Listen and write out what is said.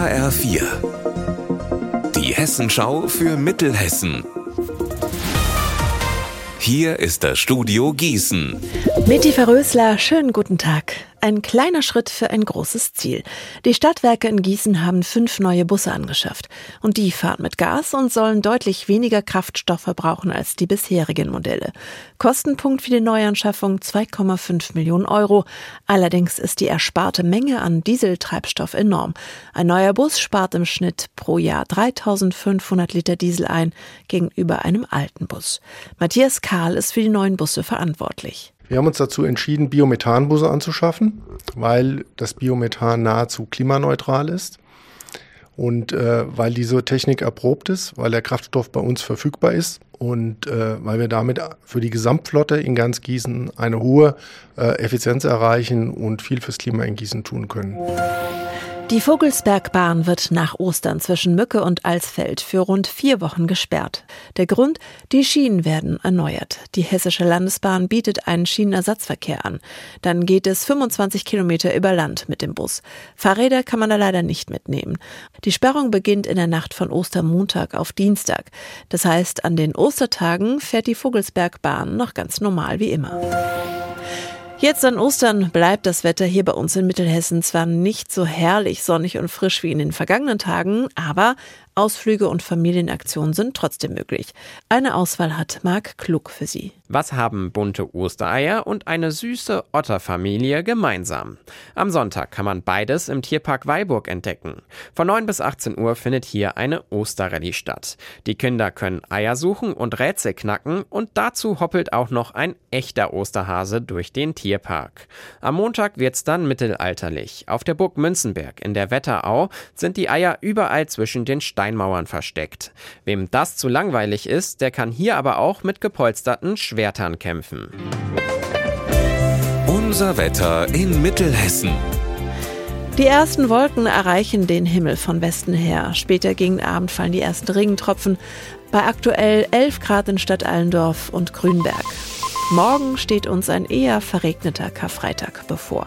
HR4. Die Hessenschau für Mittelhessen. Hier ist das Studio Gießen. Meti Verrösler, schönen guten Tag. Ein kleiner Schritt für ein großes Ziel. Die Stadtwerke in Gießen haben fünf neue Busse angeschafft. Und die fahren mit Gas und sollen deutlich weniger Kraftstoff verbrauchen als die bisherigen Modelle. Kostenpunkt für die Neuanschaffung 2,5 Millionen Euro. Allerdings ist die ersparte Menge an Dieseltreibstoff enorm. Ein neuer Bus spart im Schnitt pro Jahr 3500 Liter Diesel ein gegenüber einem alten Bus. Matthias Karl ist für die neuen Busse verantwortlich. Wir haben uns dazu entschieden, Biomethanbusse anzuschaffen, weil das Biomethan nahezu klimaneutral ist und äh, weil diese Technik erprobt ist, weil der Kraftstoff bei uns verfügbar ist und äh, weil wir damit für die Gesamtflotte in ganz Gießen eine hohe äh, Effizienz erreichen und viel fürs Klima in Gießen tun können. Die Vogelsbergbahn wird nach Ostern zwischen Mücke und Alsfeld für rund vier Wochen gesperrt. Der Grund, die Schienen werden erneuert. Die Hessische Landesbahn bietet einen Schienenersatzverkehr an. Dann geht es 25 Kilometer über Land mit dem Bus. Fahrräder kann man da leider nicht mitnehmen. Die Sperrung beginnt in der Nacht von Ostermontag auf Dienstag. Das heißt, an den Ostertagen fährt die Vogelsbergbahn noch ganz normal wie immer. Jetzt an Ostern bleibt das Wetter hier bei uns in Mittelhessen zwar nicht so herrlich sonnig und frisch wie in den vergangenen Tagen, aber Ausflüge und Familienaktionen sind trotzdem möglich. Eine Auswahl hat Marc Klug für Sie. Was haben bunte Ostereier und eine süße Otterfamilie gemeinsam? Am Sonntag kann man beides im Tierpark Weilburg entdecken. Von 9 bis 18 Uhr findet hier eine Osterrallye statt. Die Kinder können Eier suchen und Rätsel knacken und dazu hoppelt auch noch ein echter Osterhase durch den Tierpark. Am Montag wird's dann mittelalterlich. Auf der Burg Münzenberg in der Wetterau sind die Eier überall zwischen den Steinen Steinmauern versteckt. Wem das zu langweilig ist, der kann hier aber auch mit gepolsterten Schwertern kämpfen. Unser Wetter in Mittelhessen. Die ersten Wolken erreichen den Himmel von Westen her. Später gegen Abend fallen die ersten Regentropfen bei aktuell 11 Grad in Stadt Allendorf und Grünberg. Morgen steht uns ein eher verregneter Karfreitag bevor.